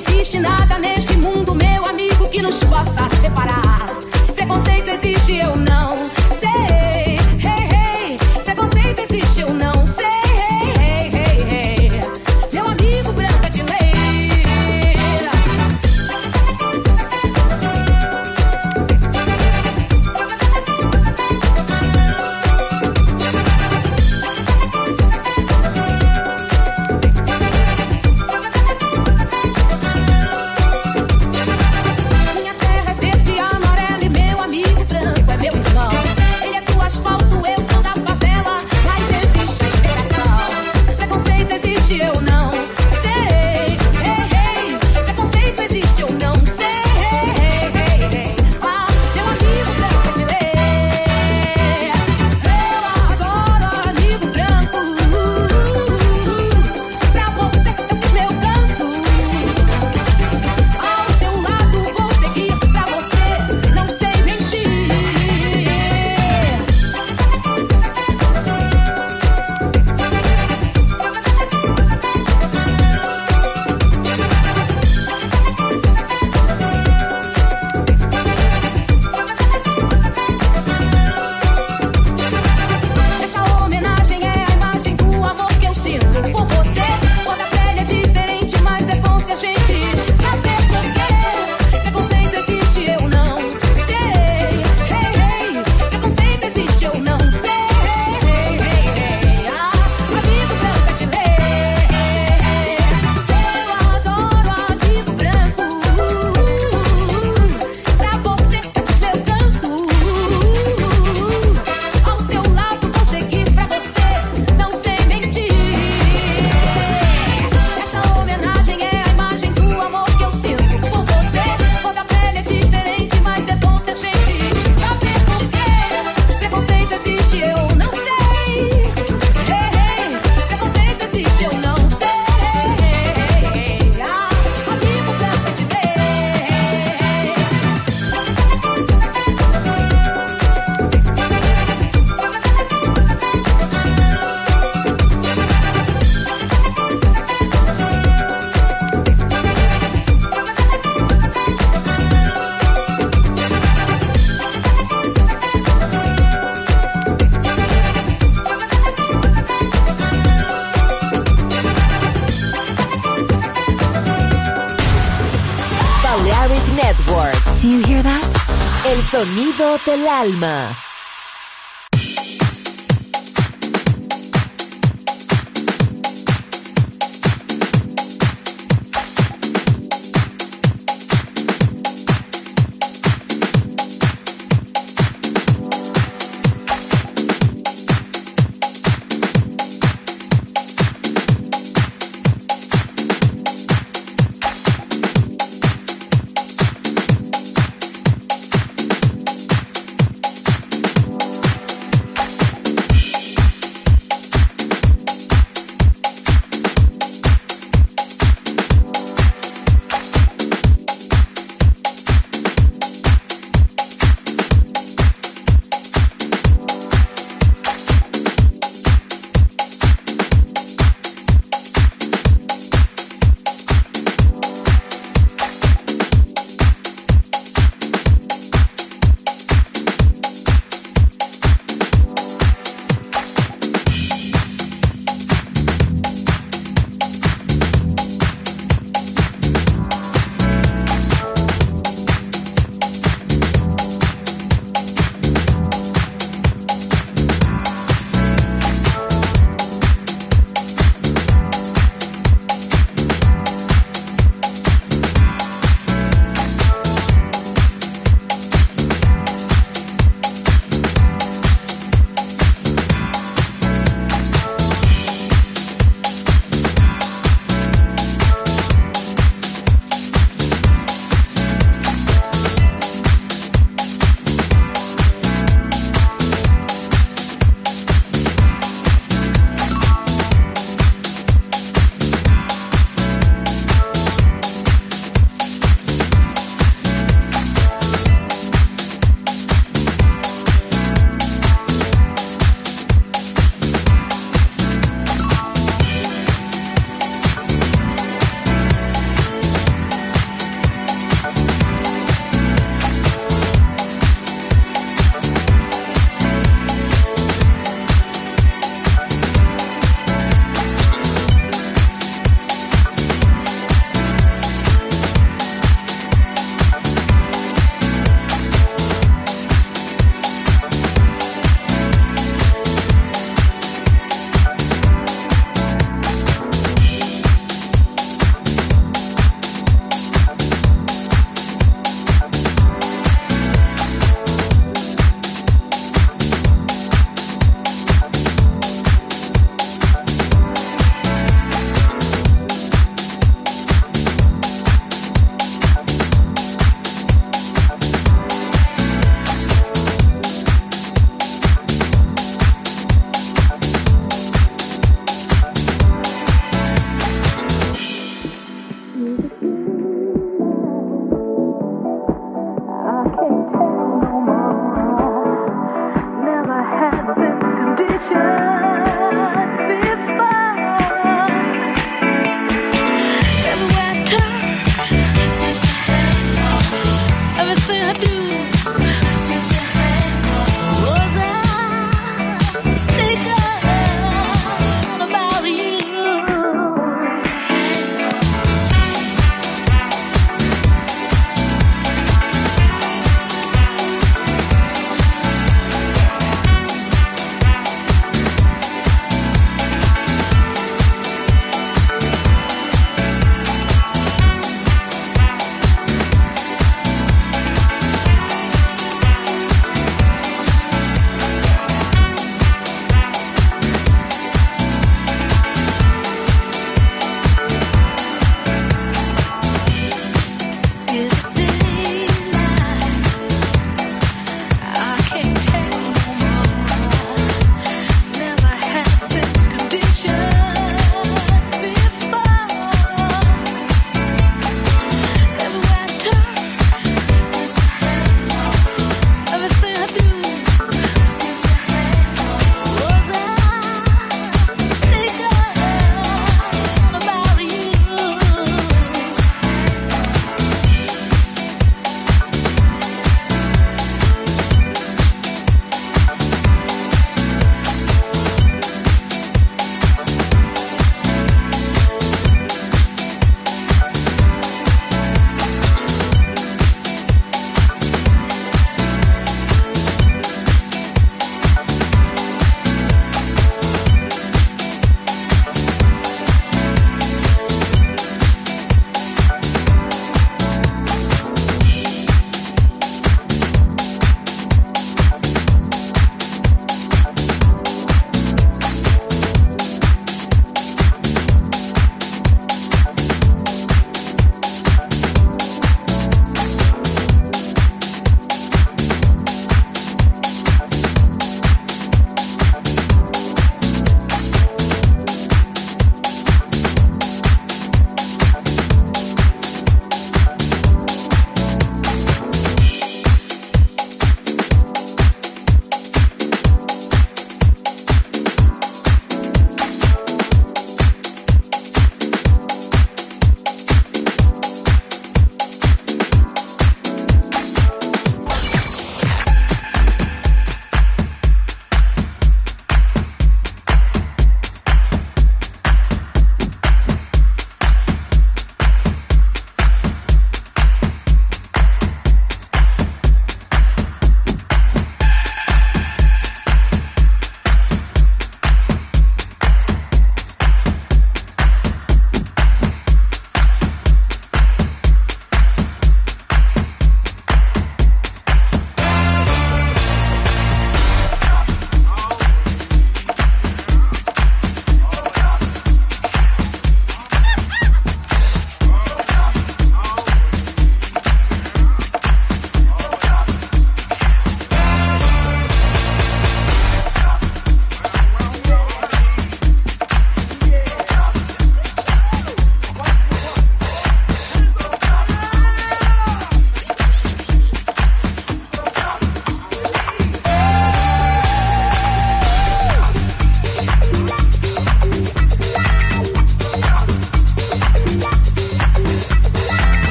existe nada neste mundo, meu amigo, que nos possa separar. Sonido del alma.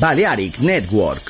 Balearic Network.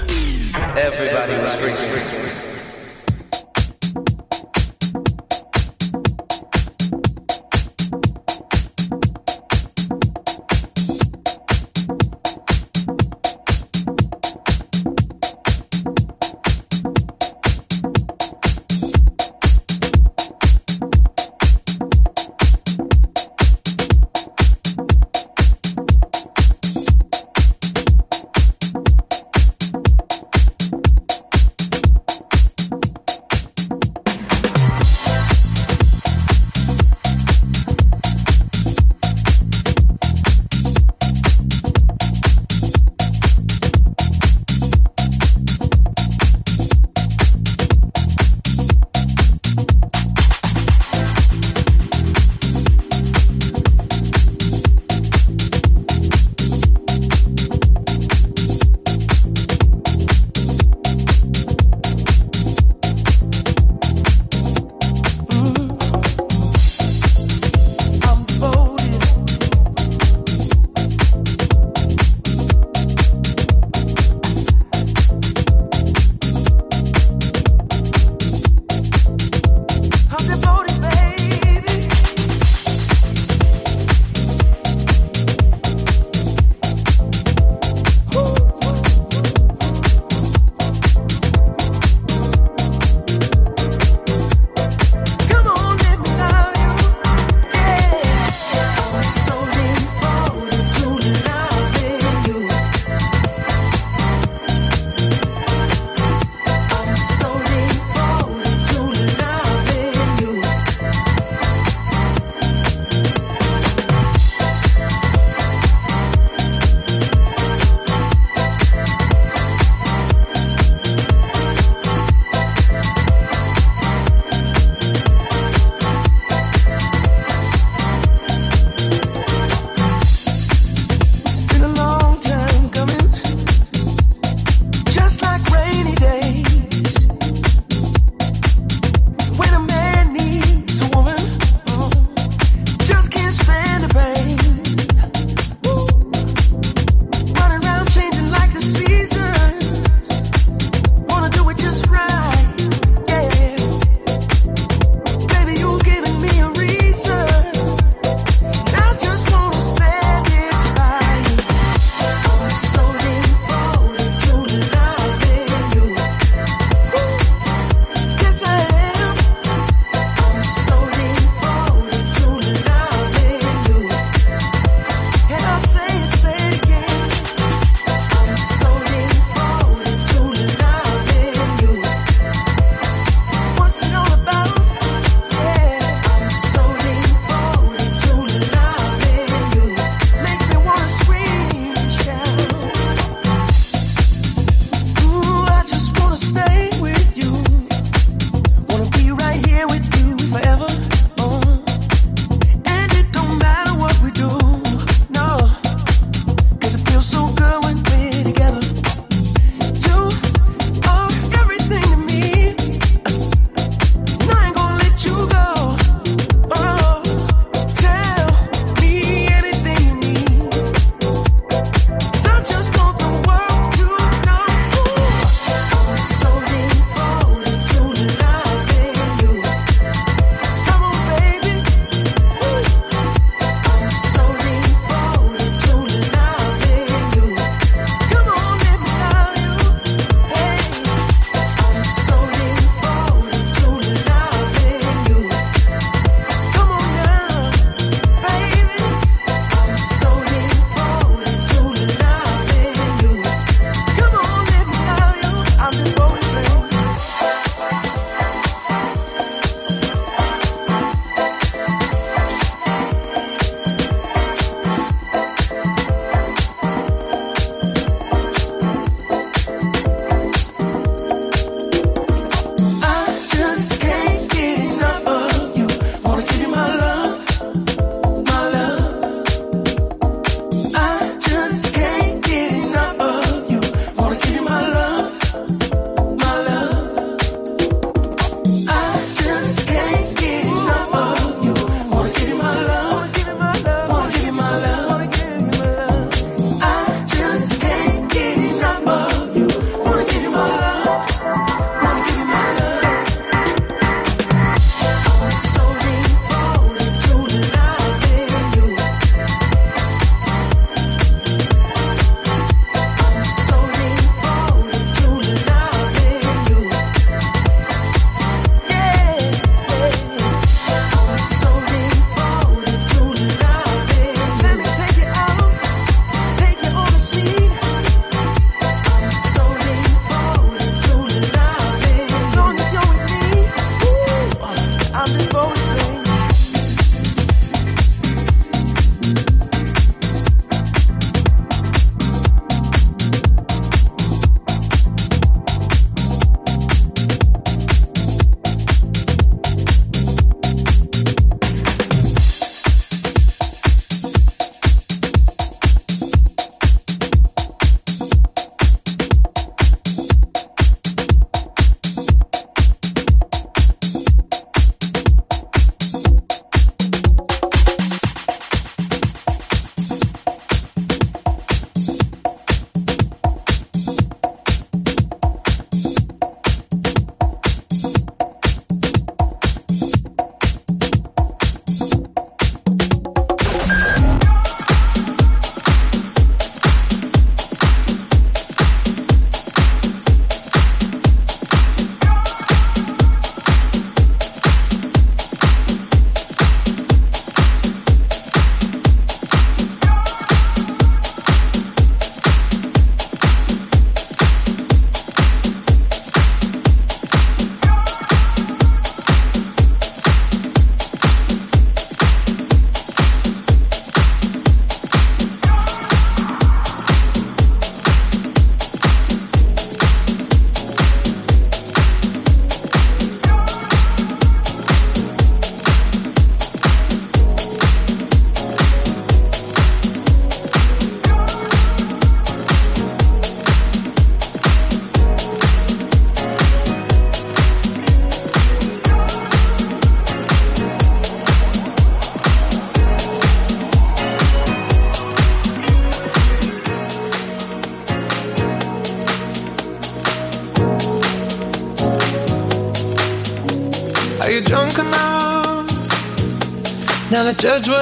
Judge what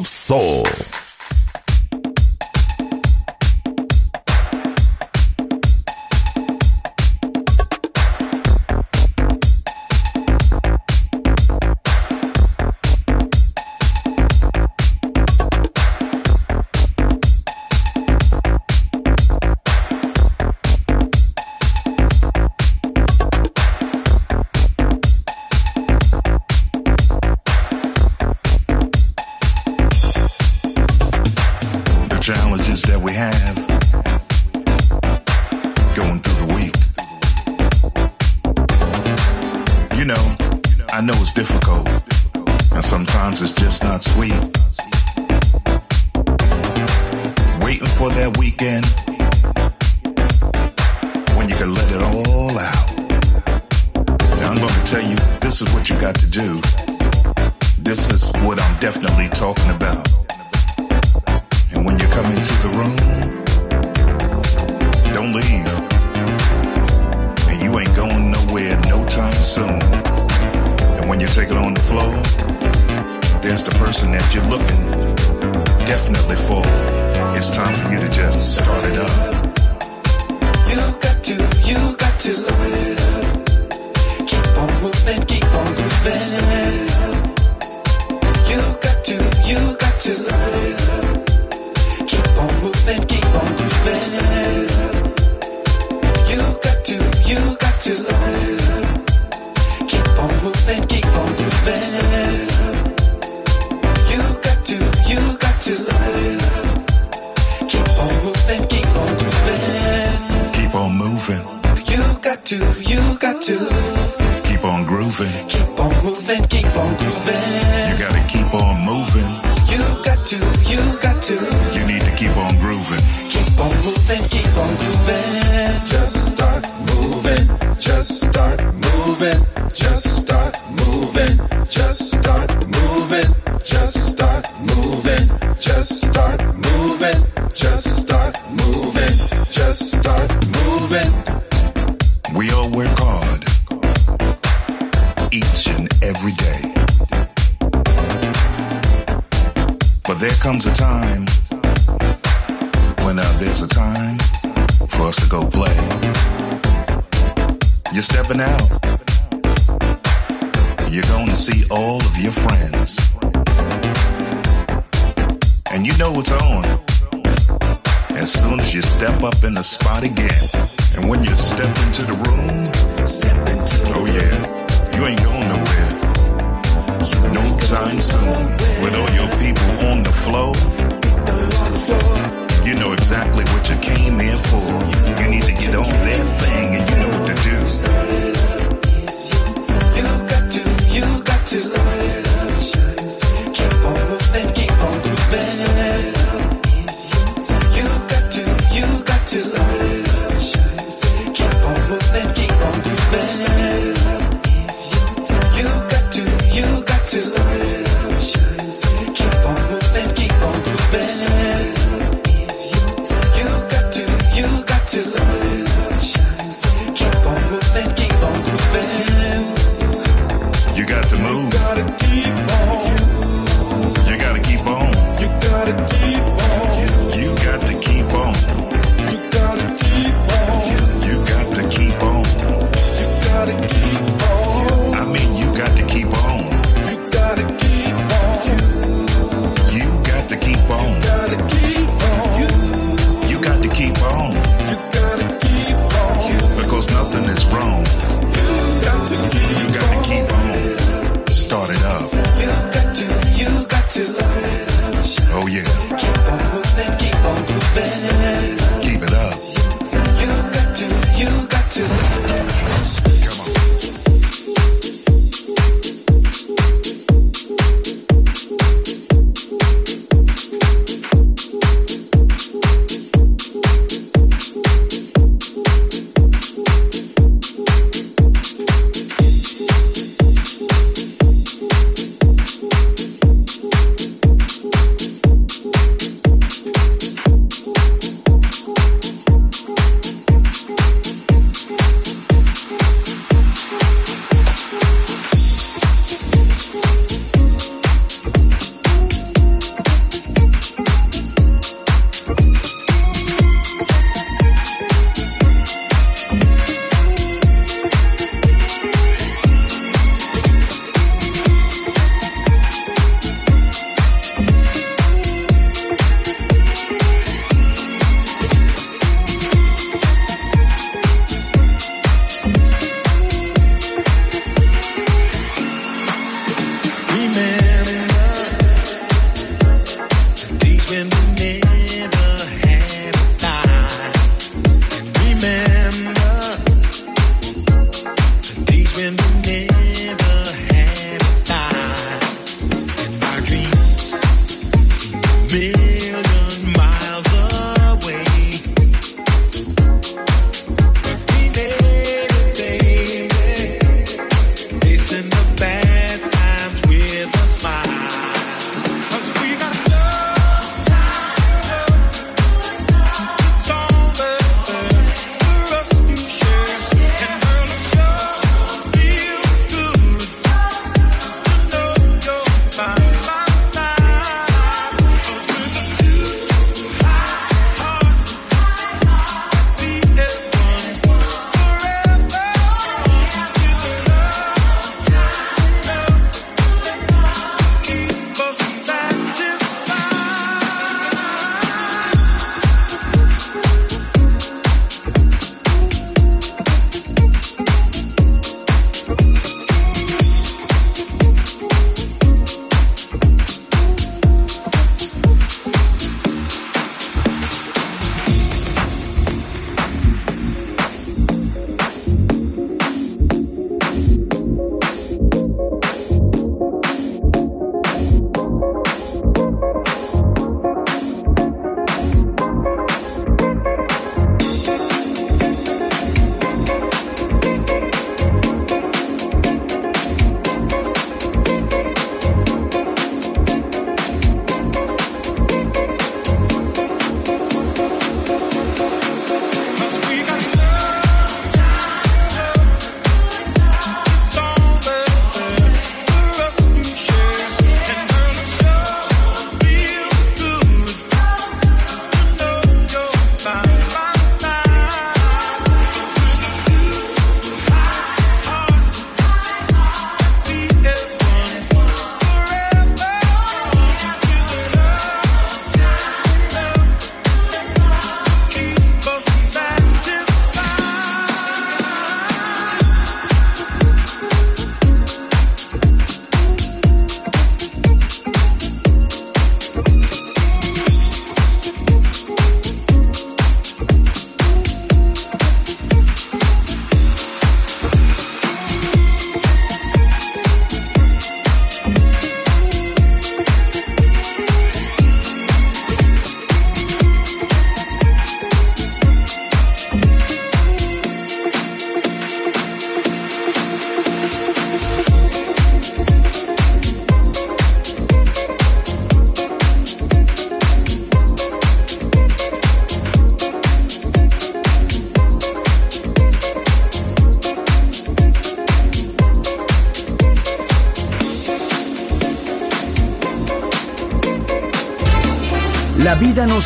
Of soul.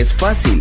Es fácil,